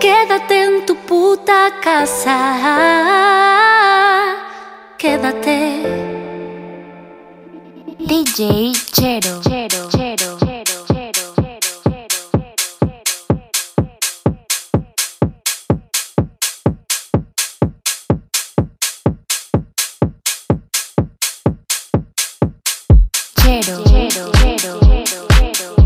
quédate en tu puta casa. Quédate. DJ Chero. Chero. Chero. Chero. Chero. Chero. thong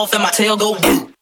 off and my tail go.